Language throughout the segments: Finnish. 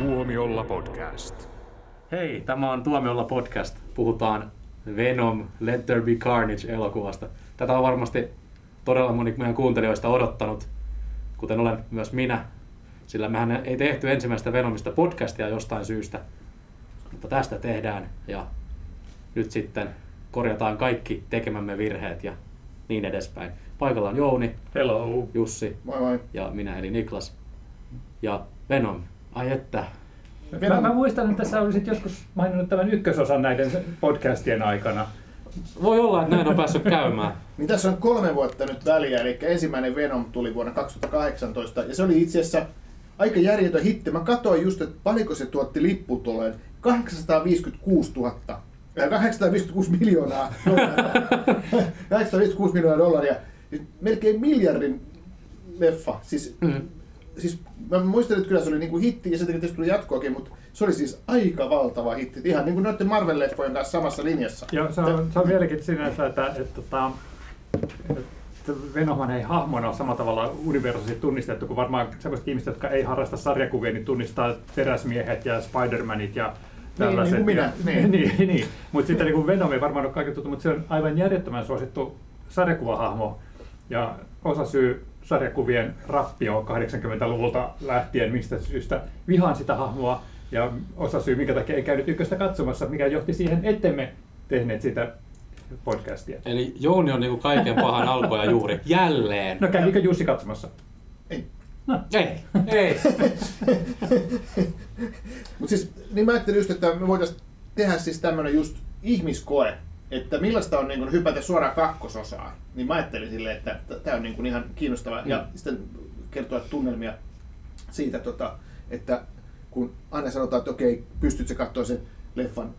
Tuomiolla podcast. Hei, tämä on Tuomiolla podcast. Puhutaan Venom Let There Be Carnage-elokuvasta. Tätä on varmasti todella moni meidän kuuntelijoista odottanut, kuten olen myös minä, sillä mehän ei tehty ensimmäistä Venomista podcastia jostain syystä, mutta tästä tehdään ja nyt sitten korjataan kaikki tekemämme virheet ja niin edespäin. Paikalla on Jouni, Hello. Jussi Moi moi. ja minä eli Niklas. Ja Venom, ai että, Mä, mä muistan, että sä olisit joskus maininnut tämän ykkösosan näiden podcastien aikana. voi olla, että näin on päässyt käymään. Niin tässä on kolme vuotta nyt väliä, eli ensimmäinen Venom tuli vuonna 2018, ja se oli itse asiassa aika järjetön hitti. Mä katsoin just, että paljonko se tuotti lipputulojen. 856 000. Äh, 856 miljoonaa dollaria. 856 miljoonaa dollaria. Siis melkein miljardin leffa. Siis, Mm. Siis mä muistan, että kyllä se oli niinku hitti ja sen takia tästä tuli jatkoakin, mutta se oli siis aika valtava hitti. Ihan niin kuin noiden Marvel-leffojen kanssa samassa linjassa. Joo, se on, se on mielenkiintoista sinänsä, että, että, että, että Venomhan ei hahmona ole samalla tavalla universaalisesti tunnistettu kuin varmaan sellaiset ihmiset, jotka ei harrasta sarjakuvia, niin tunnistaa teräsmiehet ja Spider-Manit ja tällaiset. niin kuin minä, niin. niin, niin. Mutta sitten niin Venom ei varmaan ole kaikille tuttu, mutta se on aivan järjettömän suosittu sarjakuvahahmo. Ja osa syy sarjakuvien rappio 80-luvulta lähtien, mistä syystä vihaan sitä hahmoa. Ja osa syy, minkä takia ei käynyt ykköstä katsomassa, mikä johti siihen, ettemme tehneet sitä podcastia. Eli Jouni on niinku kaiken pahan alku ja juuri. Jälleen. No kävikö Jussi katsomassa? Ei. No, Ei, ei. Mutta siis, niin mä ajattelin just, että me voitaisiin tehdä siis tämmönen just ihmiskoe, että millaista on niin hypätä suoraan kakkososaan. Niin mä ajattelin silleen, että tämä on niin ihan kiinnostavaa. Ja sitten kertoa tunnelmia siitä, tota, että kun aina sanotaan, että okei, pystyt sä katsoa sen leffan,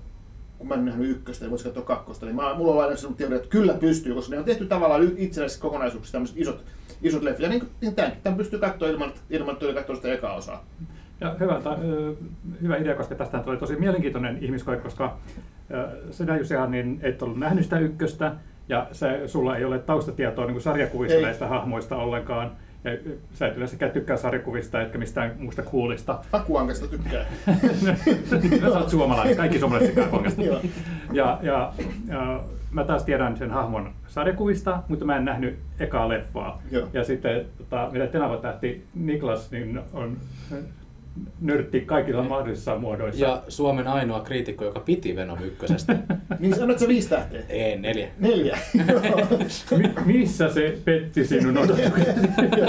kun mä en nähnyt ykköstä, niin voisi katsoa kakkosta, niin mä, mulla on aina sellainen teoria, että kyllä pystyy, koska ne on tehty tavallaan itsenäisissä kokonaisuuksissa tämmöiset isot, isot leffat. Ja niin, niin tämänkin, tämän pystyy katsoa ilman, ilman että katsoa sitä ekaa osaa. Ja hyvä, ta, hyvä idea, koska tästä tulee tosi mielenkiintoinen ihmiskoe, koska sinä Jussihan niin et ollut nähnyt sitä ykköstä, ja se, sulla ei ole taustatietoa niin sarjakuvista Ei. näistä hahmoista ollenkaan. Ja sä et yleensäkään tykkää sarjakuvista etkä mistään muusta kuulista. Akuankasta tykkää. Sä oot suomalainen, kaikki suomalaiset tykkää. Joo. Ja, ja, ja mä taas tiedän sen hahmon sarjakuvista, mutta mä en nähnyt ekaa leffaa. Joo. Ja sitten tota, mitä Tenava tähti Niklas niin on nörtti kaikilla mahdollisissa muodoissa. Ja Suomen ainoa kriitikko, joka piti Venom ykkösestä. Niin sanot sä viisi tähteä? Ei, neljä. Neljä. Mi- missä se petti sinun odotukset?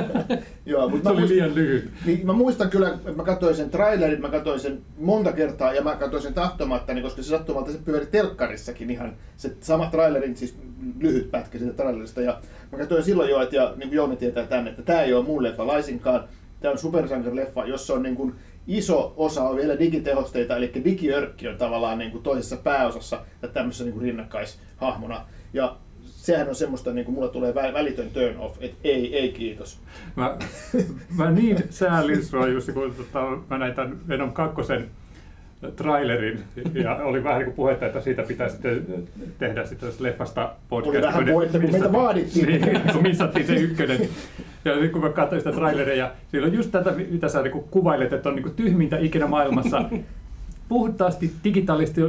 Joo, se mutta mä, oli muistan, liian lyhyt. niin, mä muistan kyllä, että mä katsoin sen trailerin, mä katsoin sen monta kertaa ja mä katsoin sen tahtomatta, koska se sattumalta se pyöri telkkarissakin ihan se sama trailerin, siis lyhyt pätkä siitä trailerista. Ja mä katsoin silloin jo, että ja niin kuin Jouni tietää tänne, että tämä ei ole mun leffa laisinkaan. Tämä on supersankarileffa, jossa on niin kuin iso osa on vielä digitehosteita, eli digiörkki on tavallaan niin kuin toisessa pääosassa ja tämmöisessä niin kuin rinnakkaishahmona. Ja sehän on semmoista, niin kuin mulla tulee vä- välitön turn off, että ei, ei kiitos. Mä, mä niin säälin sua Jussi, kun tota, mä näin tämän Venom 2 trailerin ja oli vähän niin kuin puhetta, että siitä pitää sitten tehdä sitten tästä leffasta podcast. Oli vähän puhetta, kun meitä vaadittiin. Niin, kun missattiin se ykkönen. Ja sitten kun mä katsoin sitä traileria, ja siellä on just tätä, mitä sä niin kuvailet, että on niin kuin tyhmintä ikinä maailmassa. Puhtaasti digitaalisesti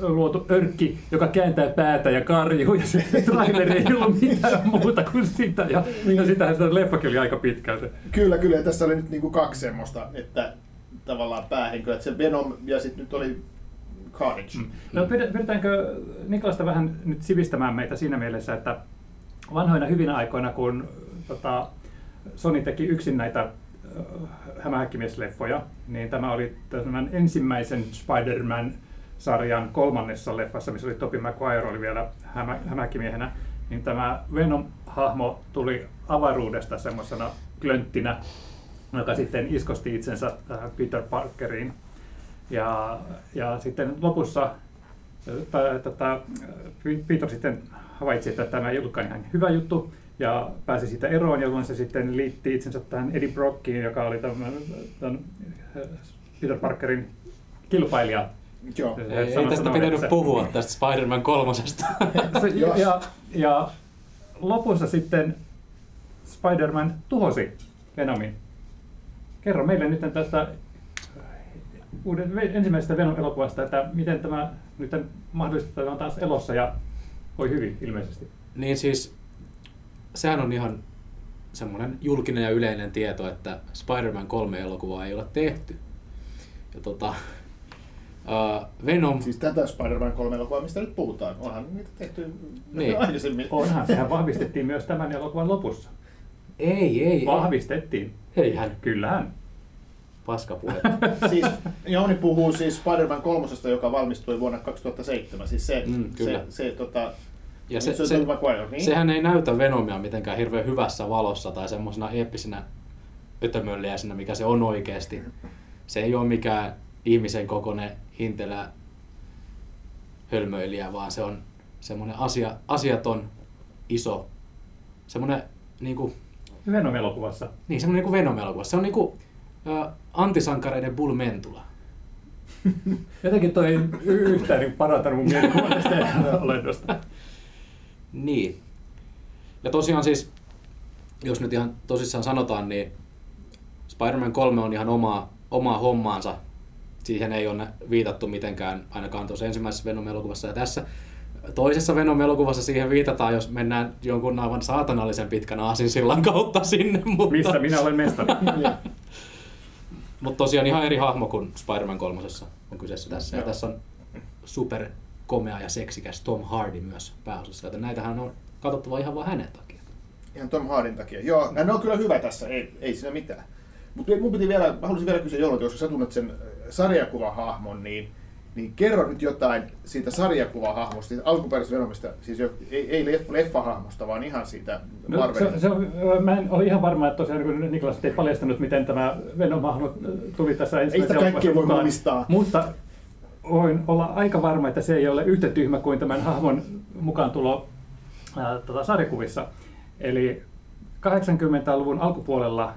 luotu örkki, joka kääntää päätä ja karjuu, ja se traileri ei ollut mitään muuta kuin sitä. Ja, ja sitähän sitä leffakin oli aika pitkälti. Kyllä, kyllä. Ja tässä oli nyt niinku kaksi semmoista, että tavallaan päähenkilö, että se Venom ja sitten nyt oli Carnage. Mm. No, pyydetäänkö Niklasta vähän nyt sivistämään meitä siinä mielessä, että vanhoina hyvinä aikoina, kun tota, Sony teki yksin näitä äh, hämähäkkimiesleffoja, niin tämä oli tämän ensimmäisen Spider-Man-sarjan kolmannessa leffassa, missä oli Tobey Maguire oli vielä hämä, hämähäkkimiehenä, niin tämä Venom-hahmo tuli avaruudesta semmoisena klönttinä, joka sitten iskosti itsensä äh, Peter Parkeriin. Ja, ja sitten lopussa tä- tätä, Peter sitten havaitsi, että tämä ei ollutkaan ihan hyvä juttu ja pääsi siitä eroon, jolloin se sitten liitti itsensä tähän Eddie Brockiin, joka oli tämän, tämän äh, Peter Parkerin kilpailija. Joo. Ei, ei tästä pitänyt se- puhua, tästä Spider-Man kolmosesta. Se, ja, ja lopussa sitten Spider-Man tuhosi Venomin. Kerro meille nyt tästä uuden, ensimmäisestä Venom-elokuvasta, että miten tämä nyt mahdollisesti on taas elossa ja voi hyvin ilmeisesti. Niin siis, sehän on ihan semmoinen julkinen ja yleinen tieto, että Spider-Man 3 elokuvaa ei ole tehty. Ja tota, uh, Venom... Siis tätä Spider-Man 3 elokuvaa, mistä nyt puhutaan. Onhan niitä tehty niin. aikaisemmin. Onhan, sehän vahvistettiin myös tämän elokuvan lopussa. Ei, ei. Vahvistettiin. Eihän. Kyllähän. Paskapuhe. siis, Jouni puhuu siis Spider-Man 3, joka valmistui vuonna 2007. Siis se, Mm, kyllä. se, se tota, Ja se, se, se, niin? sehän ei näytä Venomia mitenkään hirveän hyvässä valossa tai semmoisena eeppisenä ötömölliäisenä, mikä se on oikeasti. Se ei ole mikään ihmisen kokoinen hintelä hölmöilijä, vaan se on semmoinen asia, asiaton, iso, semmoinen niinku, Venom-elokuvassa. niin, semmoinen niinku Venom-elokuva. Se on niinku ä, antisankareiden Bull Mentula. Jotenkin toi ei yhtään niin parantanut mun mielikuvaa tästä olennosta. Niin. Ja tosiaan siis, jos nyt ihan tosissaan sanotaan, niin Spider-Man 3 on ihan omaa, omaa hommaansa. Siihen ei ole viitattu mitenkään ainakaan tuossa ensimmäisessä Venom-elokuvassa. Ja tässä toisessa Venom-elokuvassa siihen viitataan, jos mennään jonkun aivan saatanallisen pitkän aasinsillan kautta sinne. Mutta, Missä minä olen mestari. mutta tosiaan ihan eri hahmo kuin Spider-Man 3 on kyseessä tässä. Ja tässä on super komea ja seksikäs Tom Hardy myös pääosassa. Joten näitähän on katsottava ihan vain hänen takia. Ihan Tom Hardin takia. Joo, ne on kyllä hyvä tässä, ei, ei siinä mitään. Mutta mun piti vielä, mä haluaisin vielä kysyä Joululta, koska sä tunnet sen äh, sarjakuvahahmon, niin, niin kerro nyt jotain siitä sarjakuvahahmosta, siitä alkuperäisestä Venomista, siis jo, ei, ei leff, leffahahmosta, vaan ihan siitä No, se, se, on- mä en ole ihan varma, että tosiaan kun Niklas ei paljastanut, miten tämä Venom-hahmo tuli tässä ensimmäisessä sitä kaikkea voi muistaa. Mutta voin olla aika varma, että se ei ole yhtä tyhmä kuin tämän hahmon mukaan tulo ää, tota, sarjakuvissa. Eli 80-luvun alkupuolella,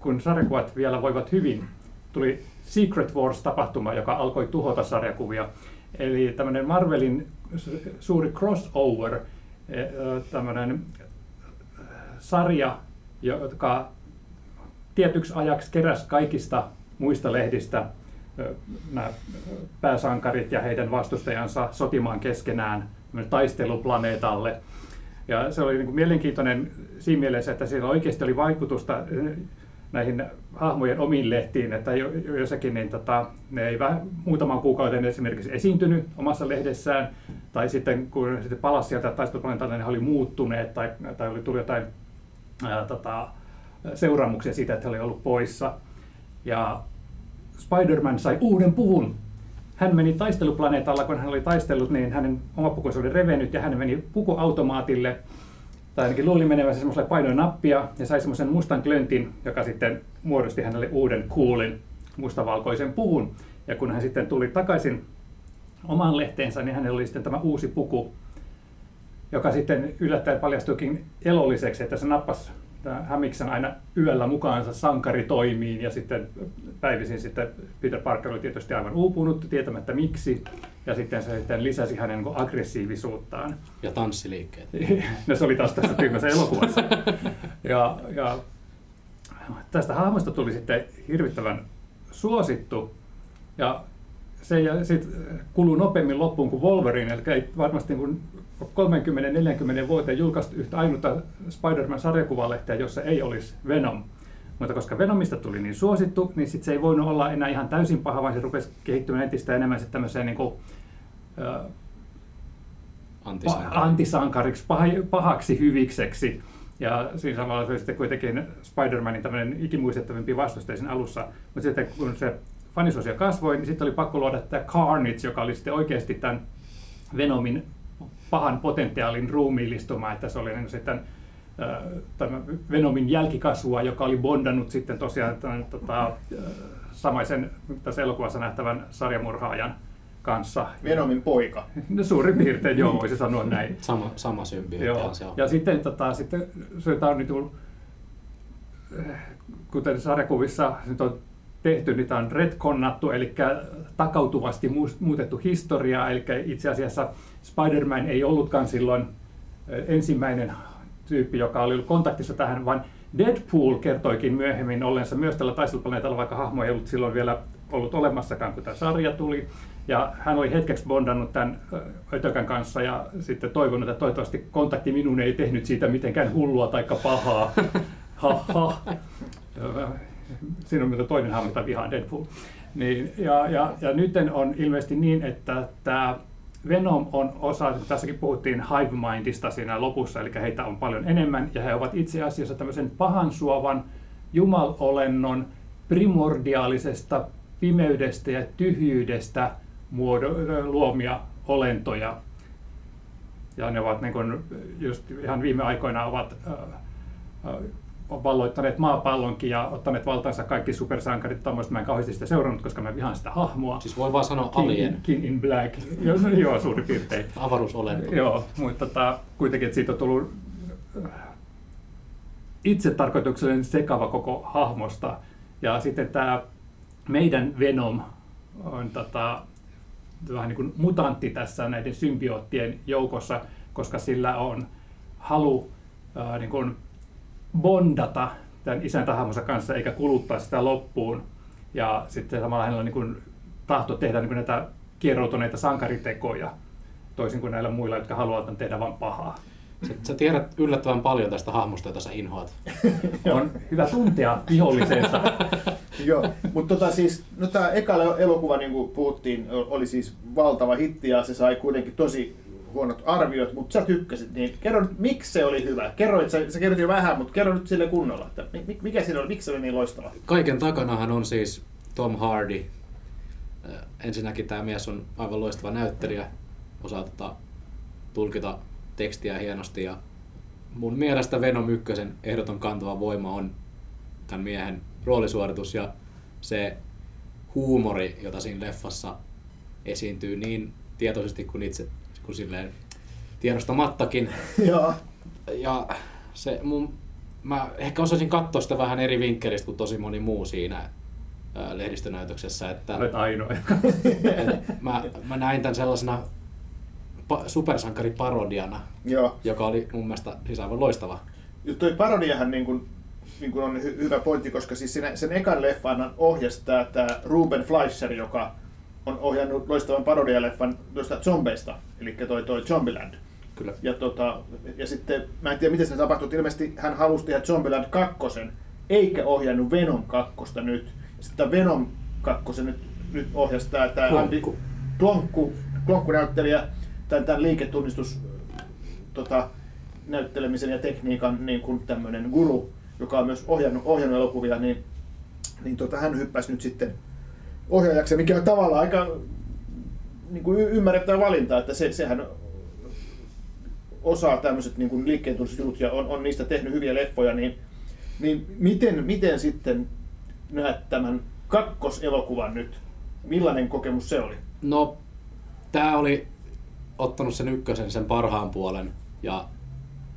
kun sarjakuvat vielä voivat hyvin, tuli Secret Wars-tapahtuma, joka alkoi tuhota sarjakuvia. Eli tämmöinen Marvelin su- suuri crossover, eh, tämmöinen sarja, joka tietyksi ajaksi keräsi kaikista muista lehdistä ö, nämä pääsankarit ja heidän vastustajansa sotimaan keskenään tämmöinen taistelu planeetalle. Ja se oli niin kuin mielenkiintoinen siinä mielessä, että siellä oikeasti oli vaikutusta näihin hahmojen omiin lehtiin, että jo, jo- jossakin niin tota, ne ei vähän, muutaman kuukauden esimerkiksi esiintynyt omassa lehdessään, tai sitten kun sitten palasi sieltä taisteluplaneetalta, ne oli muuttuneet, tai, tai oli tullut jotain ää, tota, seuraamuksia siitä, että he oli ollut poissa. Ja Spider-Man sai uuden puvun. Hän meni taisteluplaneetalla, kun hän oli taistellut, niin hänen oma pukunsa oli revennyt ja hän meni pukuautomaatille, tai ainakin luuli menevänsä semmoiselle painoin nappia ja sai semmoisen mustan klöntin, joka sitten muodosti hänelle uuden coolin mustavalkoisen puvun. Ja kun hän sitten tuli takaisin omaan lehteensä, niin hänellä oli sitten tämä uusi puku, joka sitten yllättäen paljastuikin elolliseksi, että se nappasi tämä Hämiksen aina yöllä mukaansa sankari toimiin ja sitten päivisin sitten Peter Parker oli tietysti aivan uupunut tietämättä miksi ja sitten se sitten lisäsi hänen niin aggressiivisuuttaan. Ja tanssiliikkeet. No se oli taas tässä tyhmässä elokuvassa. Ja, ja tästä hahmosta tuli sitten hirvittävän suosittu ja se ja sit kuluu nopeammin loppuun kuin Wolverine, eli ei varmasti niin 30-40 vuoteen julkaistu yhtä ainutta Spider-Man-sarjakuvalehteä, jossa ei olisi Venom. Mutta koska Venomista tuli niin suosittu, niin sit se ei voinut olla enää ihan täysin paha, vaan se rupesi kehittymään entistä enemmän sitten tämmöiseen niin kuin, ö, Antisankari. antisankariksi, pah- pahaksi hyvikseksi. Ja siinä samalla se oli sitten kuitenkin Spider-Manin tämmöinen ikimuistettavimpi vastustaja siinä alussa. Mutta sitten kun se fanisosio kasvoi, niin sitten oli pakko luoda tämä Carnage, joka oli sitten oikeasti tämän Venomin pahan potentiaalin ruumiillistuma, että se oli niin kuin sitten äh, tämä Venomin jälkikasvua, joka oli bondannut sitten tosiaan tämän, tota, samaisen tässä elokuvassa nähtävän sarjamurhaajan kanssa. Venomin poika. No suurin piirtein joo, voisi sanoa näin. Sama, sama symbiooti Joo. se on. Ja sitten, tota, sitten se on nyt, tullut, kuten sarjakuvissa nyt on tehty, tämä on retconnattu, eli takautuvasti muutettu historiaa, eli itse asiassa Spider-Man ei ollutkaan silloin ensimmäinen tyyppi, joka oli ollut kontaktissa tähän, vaan Deadpool kertoikin myöhemmin ollensa myös tällä taisteluplaneetalla, vaikka hahmo ei ollut silloin vielä ollut olemassakaan, kun tämä sarja tuli. Ja hän oli hetkeksi bondannut tämän Ötökän kanssa ja sitten toivonut, että toivottavasti kontakti minun ei tehnyt siitä mitenkään hullua tai pahaa. ha, ha. Siinä on vielä toinen hahmo, jota vihaan Deadpool. Niin, ja, ja, ja nyt on ilmeisesti niin, että tämä Venom on osa, tässäkin puhuttiin Hive Mindista siinä lopussa, eli heitä on paljon enemmän, ja he ovat itse asiassa tämmöisen pahan suovan jumalolennon primordiaalisesta pimeydestä ja tyhjyydestä muodo, luomia olentoja. Ja ne ovat niin kuin, just ihan viime aikoina ovat äh, äh, valloittaneet maapallonkin ja ottaneet valtaansa kaikki supersankarit. Tuommoista mä en kauheasti sitä seurannut, koska mä vihaan sitä hahmoa. Siis voi vaan sanoa King, alien. King in Black. joo, no, joo, suurin piirtein. Avaruusolento. Joo, mutta tota, kuitenkin, että siitä on tullut äh, itse tarkoituksellinen sekava koko hahmosta. Ja sitten tämä meidän Venom on tota, vähän niin kuin mutantti tässä näiden symbioottien joukossa, koska sillä on halu ää, niin kuin bondata tämän isän hahmonsa kanssa eikä kuluttaa sitä loppuun. Ja sitten samalla hänellä on niin tahto tehdä niin näitä kieroutuneita sankaritekoja, toisin kuin näillä muilla, jotka haluavat tehdä vain pahaa. Sä, sä tiedät yllättävän paljon tästä hahmosta, jota sä inhoat. on hyvä tuntea vihollisensa. Joo, mutta tota siis, no tämä eka elokuva, niin kuin puhuttiin, oli siis valtava hitti ja se sai kuitenkin tosi huonot arviot, mutta sä tykkäsit, niin kerro nyt, miksi se oli hyvä? Kerroit, sä, sä jo vähän, mutta kerro nyt sille kunnolla, että mikä siinä oli, miksi se oli niin loistava? Kaiken takanahan on siis Tom Hardy. Ensinnäkin tämä mies on aivan loistava näyttelijä, osaa tota, tulkita tekstiä hienosti ja mun mielestä Venom 1 ehdoton kantava voima on tämän miehen roolisuoritus ja se huumori, jota siinä leffassa esiintyy niin tietoisesti kuin itse kuin silleen tiedostamattakin. Joo. Ja se mun, mä ehkä osaisin katsoa sitä vähän eri vinkkelistä kuin tosi moni muu siinä ää, lehdistönäytöksessä. Että, Olet ainoa. et mä, mä näin tämän sellaisena pa- supersankariparodiana, Joo. joka oli mun mielestä siis aivan loistava. Ja toi parodiahan niin kuin, niin kuin on hy- hyvä pointti, koska siis sen, sen ekan leffan ohjasi tämä, tämä Ruben Fleischer, joka on ohjannut loistavan parodialeffan tuosta zombeista, eli toi, toi Zombieland. Kyllä. Ja, tota, ja sitten, mä en tiedä miten se tapahtui, ilmeisesti hän halusi tehdä Zombieland 2, eikä ohjannut Venom 2 nyt. Sitten Venom 2 nyt, nyt ohjasi tämä, tämä Andy Klonkku. Klonkku, Klonkku-näyttelijä, tämän, tämän liiketunnistus tota, näyttelemisen ja tekniikan niin kuin tämmöinen guru, joka on myös ohjannut, ohjannut elokuvia, niin, niin tota, hän hyppäsi nyt sitten ohjaajaksi, mikä on tavallaan aika niin kuin ymmärrettävä valinta, että se, sehän osaa tämmöiset niin liikkeentunnistusjutut ja on, on niistä tehnyt hyviä leffoja, niin, niin miten, miten sitten näet tämän kakkoselokuvan nyt? Millainen kokemus se oli? No, tää oli ottanut sen ykkösen, sen parhaan puolen, ja,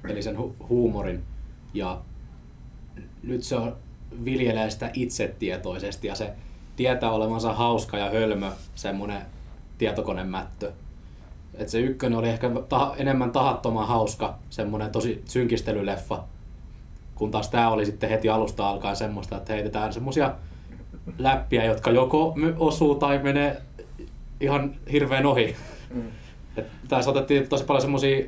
eli sen hu- huumorin, ja nyt se on, viljelee sitä itsetietoisesti, ja se tietää olevansa hauska ja hölmö, semmonen tietokonemättö. Et se ykkönen oli ehkä ta- enemmän tahattoman hauska, semmonen tosi synkistelyleffa, kun taas tää oli sitten heti alusta alkaen semmoista, että heitetään semmosia läppiä, jotka joko osuu tai menee ihan hirveän ohi. Mm. Et tässä otettiin tosi paljon semmosia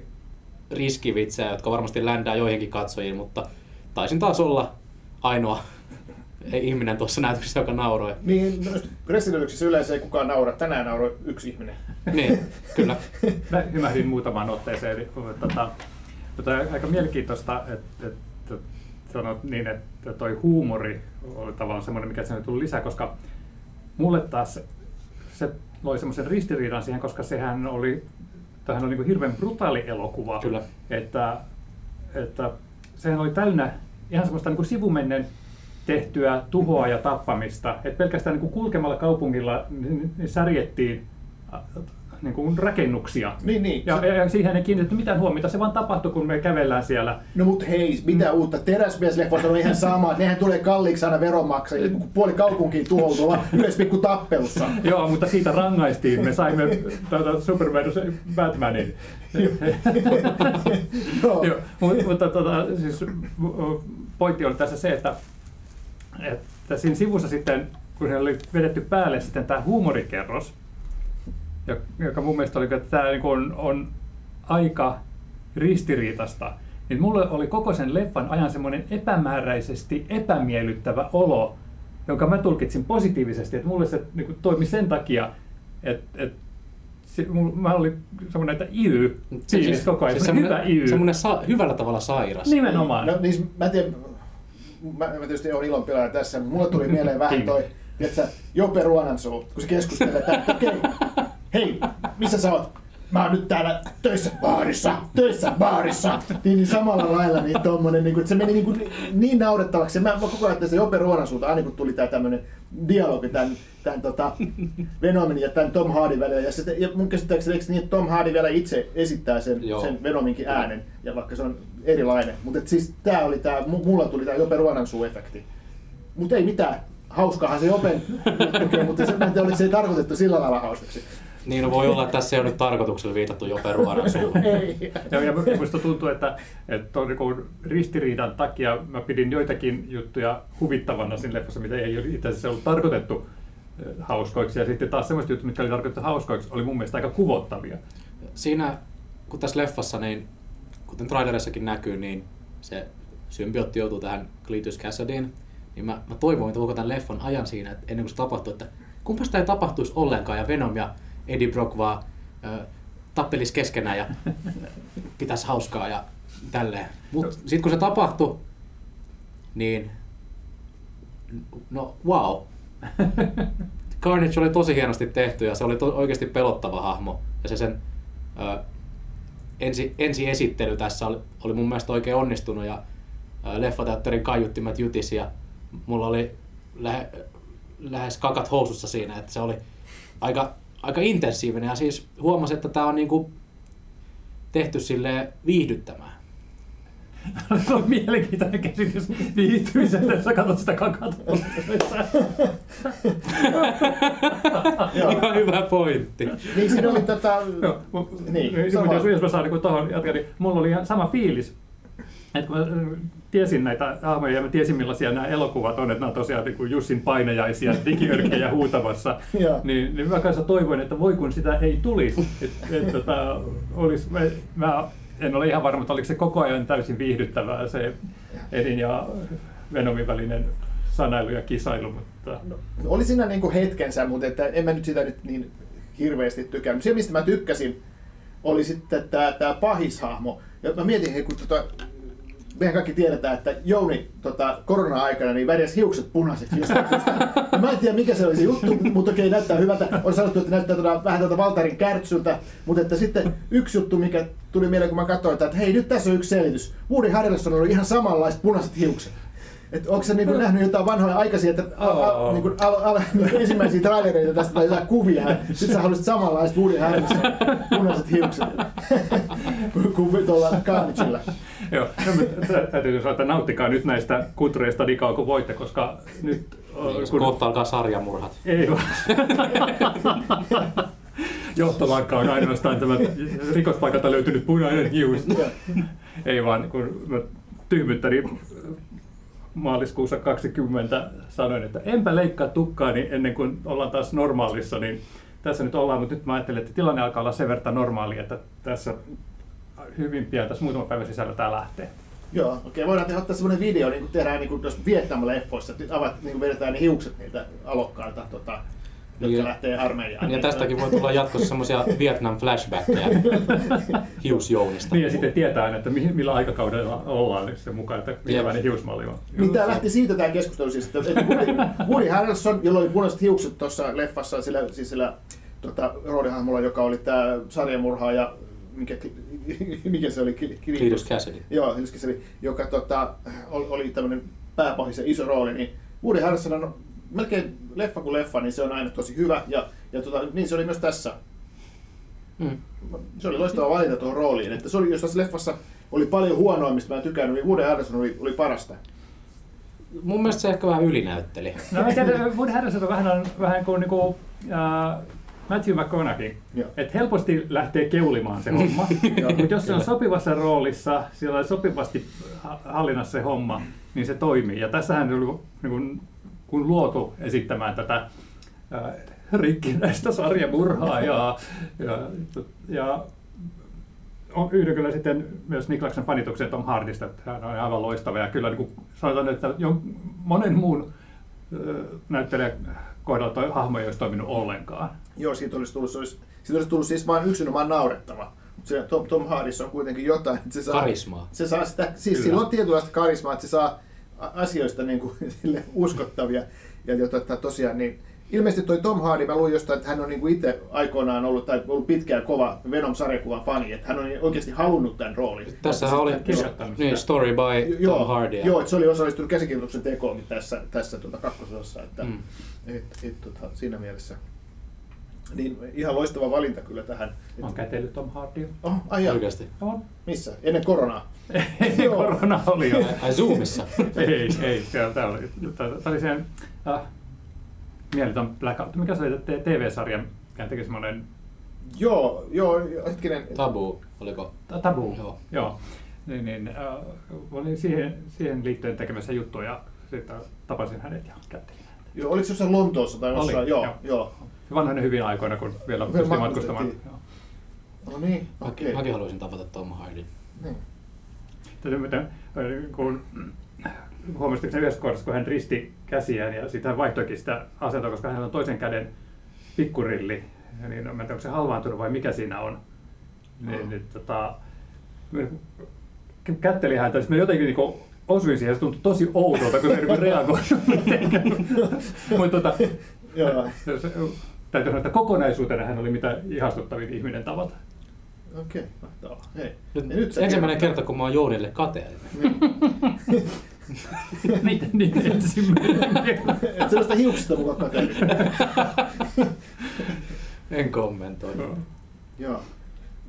riskivitsejä, jotka varmasti ländää joihinkin katsojiin, mutta taisin taas olla ainoa ihminen tuossa näytöksessä, joka nauroi. Niin, no, Residencyssä yleensä ei kukaan naura. Tänään nauroi yksi ihminen. Niin, kyllä. Mä hymähdin muutamaan otteeseen. Eli, tota, tota, aika mielenkiintoista, että, että sanot niin, että toi huumori oli tavallaan semmoinen, mikä sen tuli lisää, koska mulle taas se loi semmoisen ristiriidan siihen, koska sehän oli, tämähän oli niin hirveän brutaali elokuva. Kyllä. Että, että sehän oli täynnä ihan semmoista niin kuin sivumennen tehtyä tuhoa ja tappamista. Et pelkästään niin kuin kulkemalla kaupungilla niin, särjettiin niin kuin rakennuksia. Niin, niin. Ja, ja, siihen ei kiinnitetty mitään huomiota, se vaan tapahtui, kun me kävellään siellä. No mut hei, mitä uutta? Teräsmiesleffoista on ihan sama. Nehän tulee kalliiksi aina veronmaksajille, kun puoli kaupunkiin tuhoutuu yhdessä pikku tappelussa. Joo, mutta siitä rangaistiin. Me saimme tuota, Superman Batmanin. Joo. Joo, mutta, mutta tota, siis, pointti oli tässä se, että, että siinä sivussa sitten, kun he oli vedetty päälle sitten tämä huumorikerros, jo- joka mun mielestä oli, että tämä niin on, on aika ristiriitasta, niin mulle oli koko sen leffan ajan semmoinen epämääräisesti epämiellyttävä olo, jonka mä tulkitsin positiivisesti, että mulle se niin kuin, toimi sen takia, että, että se, mulla, mä olin semmoinen, että iy, fiilis koko ajan, siis semmoinen hyvä iy. semmoinen sa- hyvällä tavalla sairas. Nimenomaan. No niin, mä en tiedä, mä, mä tietysti olen ilonpilaaja tässä, mutta mulle tuli mieleen vähän toi, tiedätkö, Jope Ruonansuu, kun se keskustelee, että okei, hei, missä sä oot? Mä oon nyt täällä töissä baarissa, töissä baarissa. Niin, niin samalla lailla niin tommonen, niin kuin, että se meni niin, kuin, niin naurettavaksi. Mä, mä koko ajan sitä Jope Ruonansuuta, aina kun tuli tää tämmönen dialogi tämän, tämän tota, Venomin ja tämän Tom Hardin välillä. Ja, se, ja mun käsittääkseni eikö niin, että Tom Hardy vielä itse esittää sen, Joo. sen Venominkin äänen, ja vaikka se on erilainen. Mutta siis tää oli tää, mu- mulla tuli tää Jope Ruonansuu-efekti. Mutta ei mitään. Hauskaahan se Jopen, juttukin, mutta se, en tiedä, oliko se ei tarkoitettu sillä lailla hauskaksi. Niin no voi olla, että tässä ei ole nyt tarkoituksella viitattu jo suuhun. Ei. Ja, ja minusta tuntuu, että, että niin ristiriidan takia mä pidin joitakin juttuja huvittavana siinä leffassa, mitä ei itse asiassa ollut tarkoitettu eh, hauskoiksi. Ja sitten taas sellaiset jutut, mitkä oli tarkoitettu hauskoiksi, oli mun mielestä aika kuvottavia. Siinä, kun tässä leffassa, niin kuten trailerissakin näkyy, niin se symbiootti joutuu tähän Cletus Cassadyin, niin mä, mä toivoin koko tämän leffan ajan siinä, että ennen kuin se tapahtui, että kumpa sitä ei tapahtuisi ollenkaan ja Venom ja Eddie Brock vaan ö, tappelis keskenään ja pitäisi hauskaa ja tälleen. Mutta sitten kun se tapahtui, niin no wow. Carnage oli tosi hienosti tehty ja se oli to- oikeasti pelottava hahmo. Ja se sen ö, ensi, esittely tässä oli, oli mun mielestä oikein onnistunut ja leffateatterin kaiuttimet jutisi ja mulla oli lähe, lähes kakat housussa siinä, että se oli aika, aika intensiivinen ja siis huomasi, että tämä on niinku tehty sille viihdyttämään. Se on mielenkiintoinen käsitys viihtymisestä, jos sä katsot sitä kakata. Ihan hyvä pointti. Niin siinä oli tota... Niin, sama. mutta jos, mä saan niin tuohon jatkaa, niin mulla oli ihan sama fiilis. että kun mä äh, tiesin näitä hahmoja ja mä tiesin millaisia nämä elokuvat on, että nämä on tosiaan niin kuin Jussin painajaisia, digiörkkejä huutamassa, niin, niin mä kanssa toivoin, että voi kun sitä ei tulisi. Et, et, tota, olis, mä, mä en ole ihan varma, että oliko se koko ajan täysin viihdyttävää se Edin ja Venomin välinen sanailu ja kisailu, mutta No, oli siinä niinku hetkensä, mutta että en mä nyt sitä nyt niin hirveästi tykännyt. Se, mistä mä tykkäsin, oli sitten tämä tää pahishahmo. Ja mä mietin, hei, kun tota, mehän kaikki tiedetään, että Jouni tota, korona-aikana niin värjäsi hiukset punaiseksi. jostain syystä. Ja mä en tiedä, mikä se oli se juttu, mutta okei, näyttää hyvältä. On sanottu, että näyttää tota, vähän tuota Valtarin kärtsyltä, mutta että sitten yksi juttu, mikä tuli mieleen, kun mä katsoin, että hei, nyt tässä on yksi selitys. Woody Harrelson oli ihan samanlaiset punaiset hiukset. Et onko se niinku nähnyt jotain vanhoja aikaisia, että a, a, Oo. niinku, al, al, ensimmäisiä trailereita tästä tai jotain kuvia, sitten sä haluaisit samanlaiset Woody Harrelson punaiset hiukset kuin tuolla Carnagella. Joo, no, täytyy sanoa, että nauttikaa nyt näistä kutreista niin kauan kuin voitte, koska nyt... Niin, Kohta alkaa sarjamurhat. Ei vaan. Johtolankka on ainoastaan tämä rikospaikalta löytynyt punainen hius. Ei vaan, kun mä tyhmyttäni maaliskuussa 20 sanoin, että enpä leikkaa tukkaani ennen kuin ollaan taas normaalissa, niin tässä nyt ollaan, mutta nyt mä ajattelin, että tilanne alkaa olla sen verran normaali, että tässä hyvin pian, tässä muutaman päivän sisällä tämä lähtee. Joo, okei, voidaan tehdä ottaa semmoinen video, niin kuin tehdään niin kuin jos Vietnam-leffoissa, että avat, niin kuin vedetään ne hiukset niiltä alokkailta, tota, jotka Ja- lähtee armeijaan. Ja tästäkin voi tulla jatkossa semmoisia Vietnam flashbackkejä hiusjounista. Niin ja sitten tietää aina, että mi- millä aikakaudella ollaan niin sen mukaan, että minkälainen hiusmalli on. Niin tämä lähti siitä tämä keskustelu siis, että että Woody, Woody Harrelson, jolla oli punaiset hiukset tuossa leffassa, sillä, siis sillä tota, roolihahmolla, joka oli tämä sarjamurhaaja, mikä, mikä se oli? Ki- ki- Cletus Cassidy. Joo, Hilski Seli, joka tota, oli, oli tämmöinen pääpahis ja iso rooli, niin Woody Harrelson on melkein leffa kuin leffa, niin se on aina tosi hyvä. Ja, ja tota, niin se oli myös tässä. Mm. Se oli loistava valinta tuohon rooliin. Että se oli, jos tässä leffassa oli paljon huonoa, mistä mä en tykännyt, niin Woody Harrelson oli, oli parasta. Mun mielestä se ehkä vähän ylinäytteli. No mä tiedän, Woody Harrelson on vähän, on, vähän kuin niinku, äh, Matthew McConaughey. Että helposti lähtee keulimaan se homma, mutta jos se on sopivassa roolissa, siellä on sopivasti ha- hallinnassa se homma, niin se toimii. Ja tässähän oli niin kuin, kun luotu esittämään tätä äh, rikkinäistä sarjamurhaa ja, ja, ja on yhdyn kyllä sitten myös Niklaksen fanituksen Tom Hardista, että hän on aivan loistava ja kyllä niin kuin sanotaan, että jo monen muun ö, näyttelijän kohdalla toi hahmo ei olisi toiminut ollenkaan. Joo, siitä olisi tullut, se olisi, siitä olisi tullut siis vain yksinomaan naurettava. Mutta se Tom, Tom Hardissa on kuitenkin jotain, että se saa, Karismaa. se saa sitä, siis Kyllä. sillä on tietynlaista karismaa, että se saa asioista niin kuin, uskottavia. Ja että tosiaan, niin ilmeisesti toi Tom Hardy, mä luin jostain, että hän on niin kuin itse aikoinaan ollut, tai ollut pitkään kova Venom-sarjakuvan fani, että hän on oikeasti halunnut tämän roolin. Tässähän oli kirjoittanut niin, story by joo, Tom Hardy. Joo, että se oli osallistunut käsikirjoituksen tekoonkin tässä, tässä tuota kakkososassa, että Mm. et, et, tota, siinä mielessä. Niin ihan loistava valinta kyllä tähän. Mä oon kätellyt Tom Hardy. Oh, ai jaa. Oikeasti. On. Missä? Ennen koronaa? Ei, korona oli jo. Ai, ai Zoomissa. ei, ei. Tämä oli, tää oli sen äh, mieletön blackout. Mikä se oli te- TV-sarja, mikä teki semmoinen Joo, joo, hetkinen. Tabu, oliko? ta- tabu. Joo. Joo. Niin, niin, äh, olin siihen, siihen liittyen tekemässä juttuja ja sitten tapasin hänet ja kättelin häntä. Joo, oliko se jossain Lontoossa tai jossain? Oli, joo, joo. joo. Vanhoina hyvin aikoina, kun vielä Vielä pystyi matkustamaan. Joo. No niin, Mäkin, okei. mäkin haluaisin tavata Tom Hardin. Niin. Täytyy myötä, kun huomasitko sen yhdessä kohdassa, kun hän risti käsiään ja sitten hän vaihtoikin sitä asentoa, koska hänellä on toisen käden pikkurilli. Ja niin, mä en tiedä, onko se halvaantunut vai mikä siinä on. Niin, Oh. niin tota, mä kättelin häntä, siis mä jotenkin niin osuin siihen, se tuntui tosi oudolta, kun se ei niin reagoinut. Mutta tota, Joo. se, se, täytyy sanoa, että kokonaisuutena hän oli mitä ihastuttavin ihminen tavata. Okei, mahtavaa. Hei. Nyt, nyt ensimmäinen kerta, kun mä oon Joonille kateellinen. Miten niin ensimmäinen kerta? Et sellaista hiuksista mukaan katselin. En kommentoi. Joo.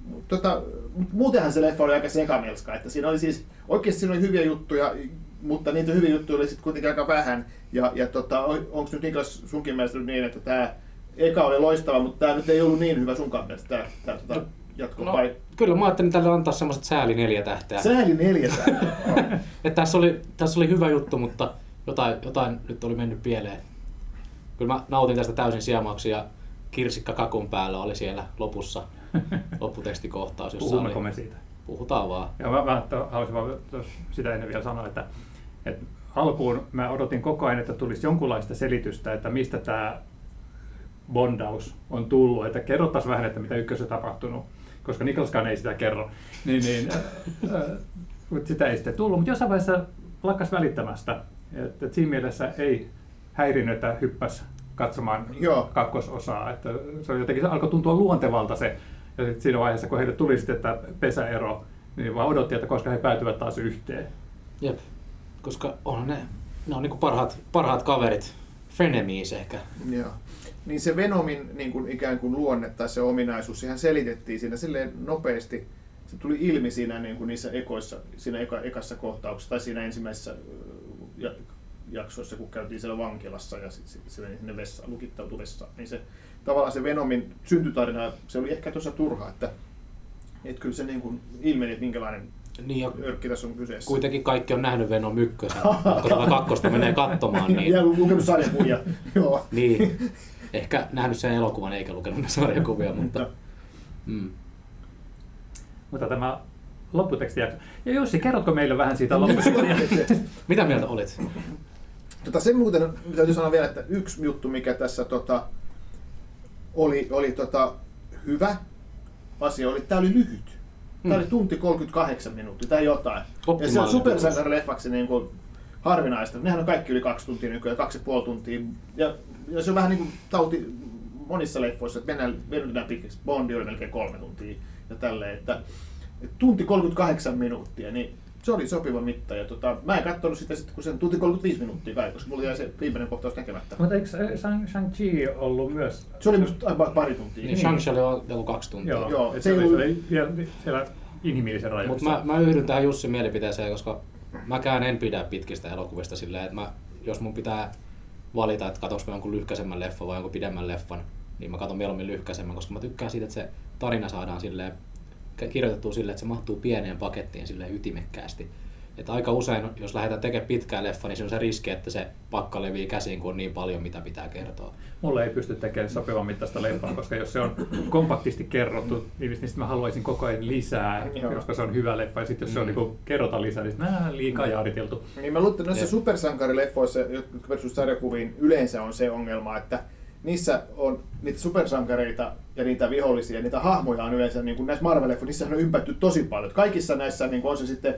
Mut Tota, muutenhan se leffa oli aika sekamelska, että siinä oli siis, oikeasti siinä oli hyviä juttuja, mutta niitä hyviä juttuja oli sitten kuitenkin aika vähän. Ja, ja tota, onko nyt Niklas sunkin mielestä niin, että tämä eka oli loistava, mutta tämä nyt ei ollut niin hyvä sunkaan mielestä, tämä, tämä tota, jatko No, vai? Kyllä mä ajattelin tälle antaa semmoiset sääli neljä tähteä. Sääli neljä Että tässä, oli, tässä oli hyvä juttu, mutta jotain, jotain nyt oli mennyt pieleen. Kyllä mä nautin tästä täysin siemauksia ja kirsikka kakun päällä oli siellä lopussa lopputekstikohtaus, jossa Puhummeko oli, me siitä? puhutaan vaan. Ja mä, mä haluaisin vaan sitä ennen vielä sanoa, että, että alkuun mä odotin koko ajan, että tulisi jonkunlaista selitystä, että mistä tämä bondaus on tullut, että kerrottaisi vähän, että mitä ykkössä tapahtunut, koska Niklaskaan ei sitä kerro. Niin, niin, äh, äh, mutta sitä ei sitten tullut, mutta jossain vaiheessa lakkas välittämästä. Että, että siinä mielessä ei häirinyt, että hyppäs katsomaan Joo. kakkososaa. Että se oli jotenkin, se alkoi tuntua luontevalta se. Ja sitten siinä vaiheessa, kun heille tuli sitten tämä pesäero, niin vaan odotti, että koska he päätyvät taas yhteen. Jep. Koska on ne, ne on niinku parhaat, parhaat kaverit. Frenemies ehkä. Joo. Niin se Venomin niin kuin ikään kuin luonne tai se ominaisuus, sehän selitettiin siinä silleen nopeasti. Se tuli ilmi siinä niin kuin niissä ekoissa, siinä eka, ekassa kohtauksessa tai siinä ensimmäisessä jaksoissa, kun käytiin siellä vankilassa ja sitten sit se meni sinne vessaan, lukittautui vessaan. Niin se, tavallaan se Venomin syntytarina, se oli ehkä tuossa turha, että, että kyllä se niin kuin ilmeni, että minkälainen Niin ja örkki tässä on kyseessä. kuitenkin kaikki on nähnyt Venom ykkösen. Kun tätä kakkosta menee katsomaan, niin, Ja lukenut sarjakuvia. Joo. niin ehkä nähnyt sen elokuvan eikä lukenut sarjakuvia, mutta mm. Mutta tämä lopputekstijakso. Ja Jussi, kerrotko meille vähän siitä lopputekstijaksosta? mitä mieltä olit? Tota, sen muuten täytyy sanoa vielä, että yksi juttu, mikä tässä tota, oli, oli tota, hyvä asia, oli, että tämä oli lyhyt. Tämä oli tunti 38 minuuttia tai jotain. Ja se on supersankarileffaksi niin kuin harvinaista. Nehän on kaikki yli kaksi tuntia nykyään, kaksi ja puoli tuntia. Ja, ja se on vähän niin kuin tauti monissa leffoissa, että mennään, venytetään pitkäksi. Bondi oli melkein kolme tuntia ja tälleen. Että, että tunti 38 minuuttia, niin se oli sopiva mitta. Ja tota, mä en katsonut sitä sitten, kun sen tunti 35 minuuttia kai, koska mulla jäi se viimeinen kohtaus tekemättä. Mutta eikö Shang- Shang-Chi ollut myös? Se oli aivan pari tuntia. Niin, Shang-Chi oli joku kaksi tuntia. Joo, Joo, se se, oli, ollut- se oli vielä siellä inhimillisen Mutta rajoissa. mä, mä yhdyn tähän Jussin mielipiteeseen, koska mäkään en pidä pitkistä elokuvista silleen, että mä, jos mun pitää valita, että katsonko mä jonkun lyhkäisemmän leffan vai jonkun pidemmän leffan, niin mä katson mieluummin lyhkäisemmän, koska mä tykkään siitä, että se tarina saadaan silleen, kirjoitettua silleen, että se mahtuu pieneen pakettiin silleen ytimekkäästi. Että aika usein, jos lähdetään tekemään pitkää leffa, niin se on se riski, että se pakka levii käsiin, kun on niin paljon, mitä pitää kertoa. Mulle ei pysty tekemään sopivan mittaista leffaa, koska jos se on kompaktisti kerrottu, niin niin sit mä haluaisin koko ajan lisää, Joo. koska se on hyvä leffa. Ja sitten jos se on Mm. niin kerrota lisää, niin nää liikaa jaariteltu. Niin mä luulen, että noissa supersankarileffoissa, jotka perustuvat sarjakuviin, yleensä on se ongelma, että niissä on niitä supersankareita ja niitä vihollisia, niitä hahmoja on yleensä, niin kuin näissä Marvel-leffoissa, niissä on ympätty tosi paljon. Kaikissa näissä, niin on se sitten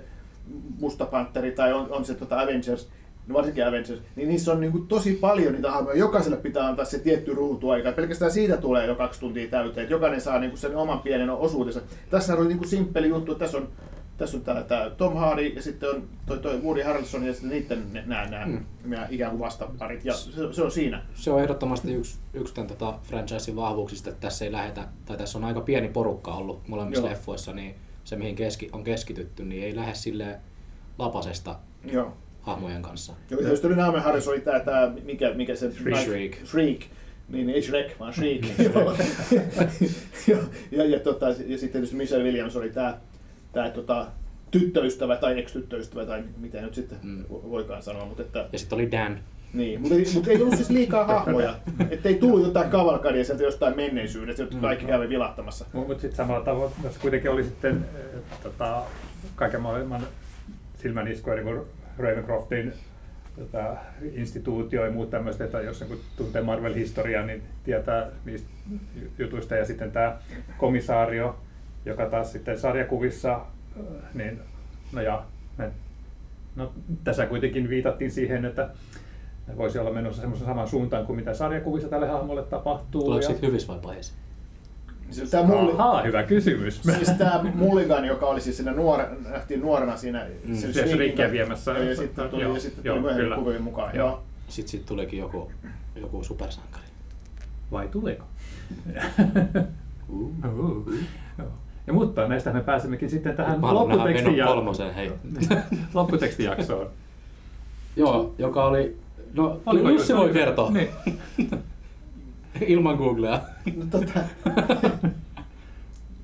Musta Panteri tai on, on se tota Avengers, no varsinkin Avengers, niin niissä on niin kuin tosi paljon niitä hahmoja. Jokaiselle pitää antaa se tietty ruutuaika. Pelkästään siitä tulee jo kaksi tuntia täyteen. että Jokainen saa niin kuin sen oman pienen osuutensa. Tässä oli niin kuin simppeli juttu. Tässä on tässä on tää, tää Tom Hardy ja sitten on toi, toi Woody Harrelson ja sitten niiden nämä, nämä Mm. mm. ikään kuin vastaparit. Ja se, se on siinä. Se on ehdottomasti yksi, yksi tämän tota franchisein vahvuuksista, että tässä ei lähetä, tai tässä on aika pieni porukka ollut molemmissa Joo. leffoissa, niin se mihin keski, on keskitytty, niin ei lähde sille lapasesta Joo. hahmojen kanssa. Ja jos tuli Naame Harris oli tää, tää mikä, mikä se... Shriek. Shriek. Shriek. Niin, ei Shrek, vaan Shriek. Joo. ja, ja, ja, tota, ja sitten tietysti Michelle Williams oli tää, tää tota, tyttöystävä tai ex-tyttöystävä tai mitä nyt sitten mm. voikaan sanoa, mutta että Ja sitten oli Dan. Niin, mutta ei, mutta ei tullut siis liikaa hahmoja. Että ei tullut jotain kavalkadia sieltä jostain menneisyydestä, jotka kaikki kävi vilahtamassa. Mutta sitten samalla tavoin, jos kuitenkin oli sitten äh, tota, kaiken maailman silmäniskuja, niin kuin Ravencroftin tota, instituutio ja muut tämmöiset, että jos joku tuntee Marvel-historiaa, niin tietää niistä jutuista. Ja sitten tämä komisaario, joka taas sitten sarjakuvissa, äh, niin no ja, no, tässä kuitenkin viitattiin siihen, että voisi olla menossa semmoisen saman suuntaan kuin mitä sarjakuvissa tälle hahmolle tapahtuu. Tuleeko ja- siitä hyvissä vai pahissa? Siis tämä mulli, Ahaa, hyvä kysymys. siis tää Mulligan, joka oli siis siinä nuore, nähtiin nuorena siinä Mm. sen Shriekia kanssa. viemässä. Joo, Ja sitten tuli, Joo, ja sitten joo, tuli myöhemmin kyllä. kuvien mukaan. Joo. Joo. Sitten siitä tulikin joku, joku supersankari. Vai tuleeko? Uh. Joo. Ja mutta näistä me pääsemmekin sitten tähän lopputekstin kolmosen, hei. lopputekstijaksoon. Joo, joka oli... No, Oliko Jussi voi kertoa. Niin. Ilman Googlea. No, tota,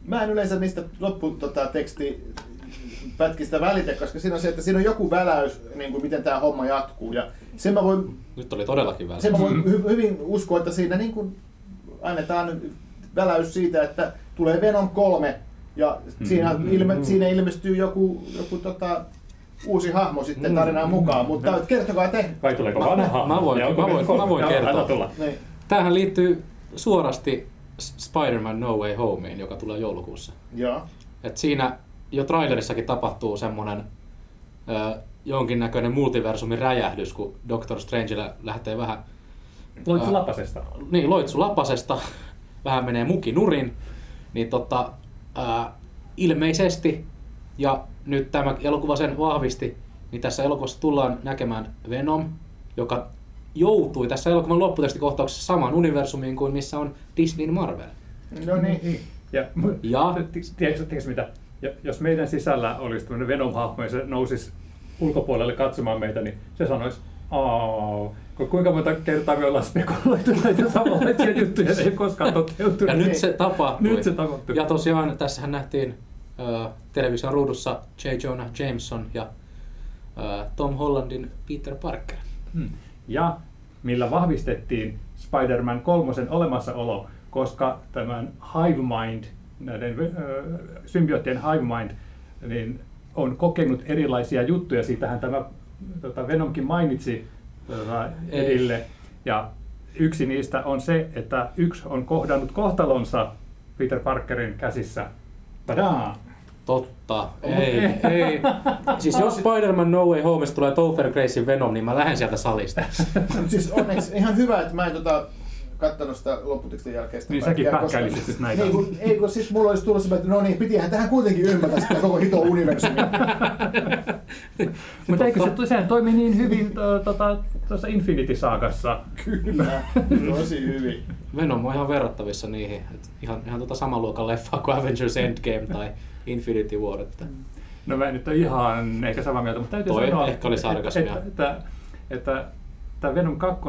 mä en yleensä niistä loppu tota, teksti pätkistä välitä, koska siinä on se, että siinä on joku väläys, niin kuin miten tämä homma jatkuu. Ja sen mä voin, Nyt oli todellakin sen mä voin hy- hyvin uskoa, että siinä niin kuin annetaan väläys siitä, että tulee Venom 3 ja siinä, Mm. ilme, siinä ilmestyy joku, joku tota, uusi hahmo sitten tarinaan mukaan, mutta kertokaa te. Vai tuleeko Mä- vanha? mä voin- mä voin- mä voin kertoa. Anna tulla. Niin. Tämähän liittyy suorasti Spider-Man No Way Homeen, joka tulee joulukuussa. Joo. Et siinä jo trailerissakin tapahtuu semmoinen ö, jonkinnäköinen multiversumin räjähdys, kun Doctor Strangella lähtee vähän Loitsu Ää. lapasesta. niin, loitsu lapasesta, vähän menee muki nurin, niin tota, ää, ilmeisesti, ja nyt tämä elokuva sen vahvisti, niin tässä elokuvassa tullaan näkemään Venom, joka joutui tässä elokuvan lopputekstikohtauksessa samaan universumiin kuin missä on Disneyn Marvel. No niin. Ja, Ja? Tiedätkö, tiedätkö mitä? Ja Jos meidän sisällä olisi tämmöinen Venom-hahmo ja se nousisi ulkopuolelle katsomaan meitä, niin se sanoisi, Aa, ku- kuinka monta kertaa me ollaan spekuloitu näitä samanlaisia juttuja, ei koskaan toteutunut. Ja nyt se tapahtui. Nyt se tapahtui. Ja tosiaan tässähän nähtiin television ruudussa J. Jonah Jameson ja Tom Hollandin Peter Parker. Hmm. Ja millä vahvistettiin Spider-Man kolmosen olemassaolo, koska tämän Hive Mind, näiden symbioottien Hive Mind, niin on kokenut erilaisia juttuja. Siitähän tämä tota Venomkin mainitsi tota. Edille. Ja yksi niistä on se, että yksi on kohdannut kohtalonsa Peter Parkerin käsissä. Tadaa! Totta. Ei, ei. Siis jos Spider-Man No Way Homesta tulee Topher Gracein Venom, niin mä lähden sieltä salista. Siis onneksi ihan hyvä, että mä en tota, kattonut sitä lopputekstin jälkeistä Niin säkin pähkäilisit sit näitä. Niin, kun, ei kun siis mulla olisi tullut semmoinen, että no niin, pitihän tähän kuitenkin ymmärtää sitä koko hito universumi. Mutta eikö se tosiaan toimi niin hyvin to- tota, tuossa Infinity Saagassa? Kyllä, tosi hyvin. Venom on ihan verrattavissa niihin. Et ihan, ihan tota saman luokan leffaa kuin Avengers Endgame tai Infinity War. Että No mä en nyt ole ihan ehkä samaa mieltä, mutta täytyy Toi sanoa, ehkä oli sarkasmia. että, että, että, tämä Venom 2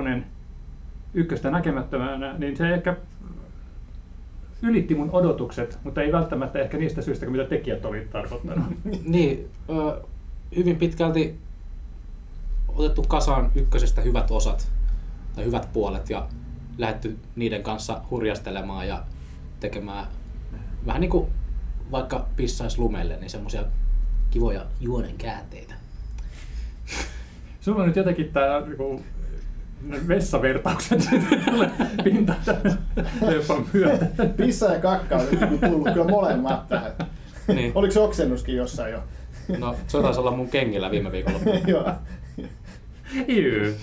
ykköstä näkemättömänä, niin se ehkä ylitti mun odotukset, mutta ei välttämättä ehkä niistä syistä, mitä tekijät oli tarkoittanut. niin, hyvin pitkälti otettu kasaan ykkösestä hyvät osat tai hyvät puolet ja lähdetty niiden kanssa hurjastelemaan ja tekemään vähän niin kuin vaikka pissaisi lumelle, niin semmoisia kivoja juonen käänteitä. Sulla on nyt jotenkin tämä niinku, vessavertaukset tulee pintaan leffan myötä. Pissa ja kakka on nyt niinku tullut kyllä molemmat tähän. Niin. Oliko se oksennuskin jossain jo? No, se taisi olla mun kengillä viime viikolla. Joo. Jyy.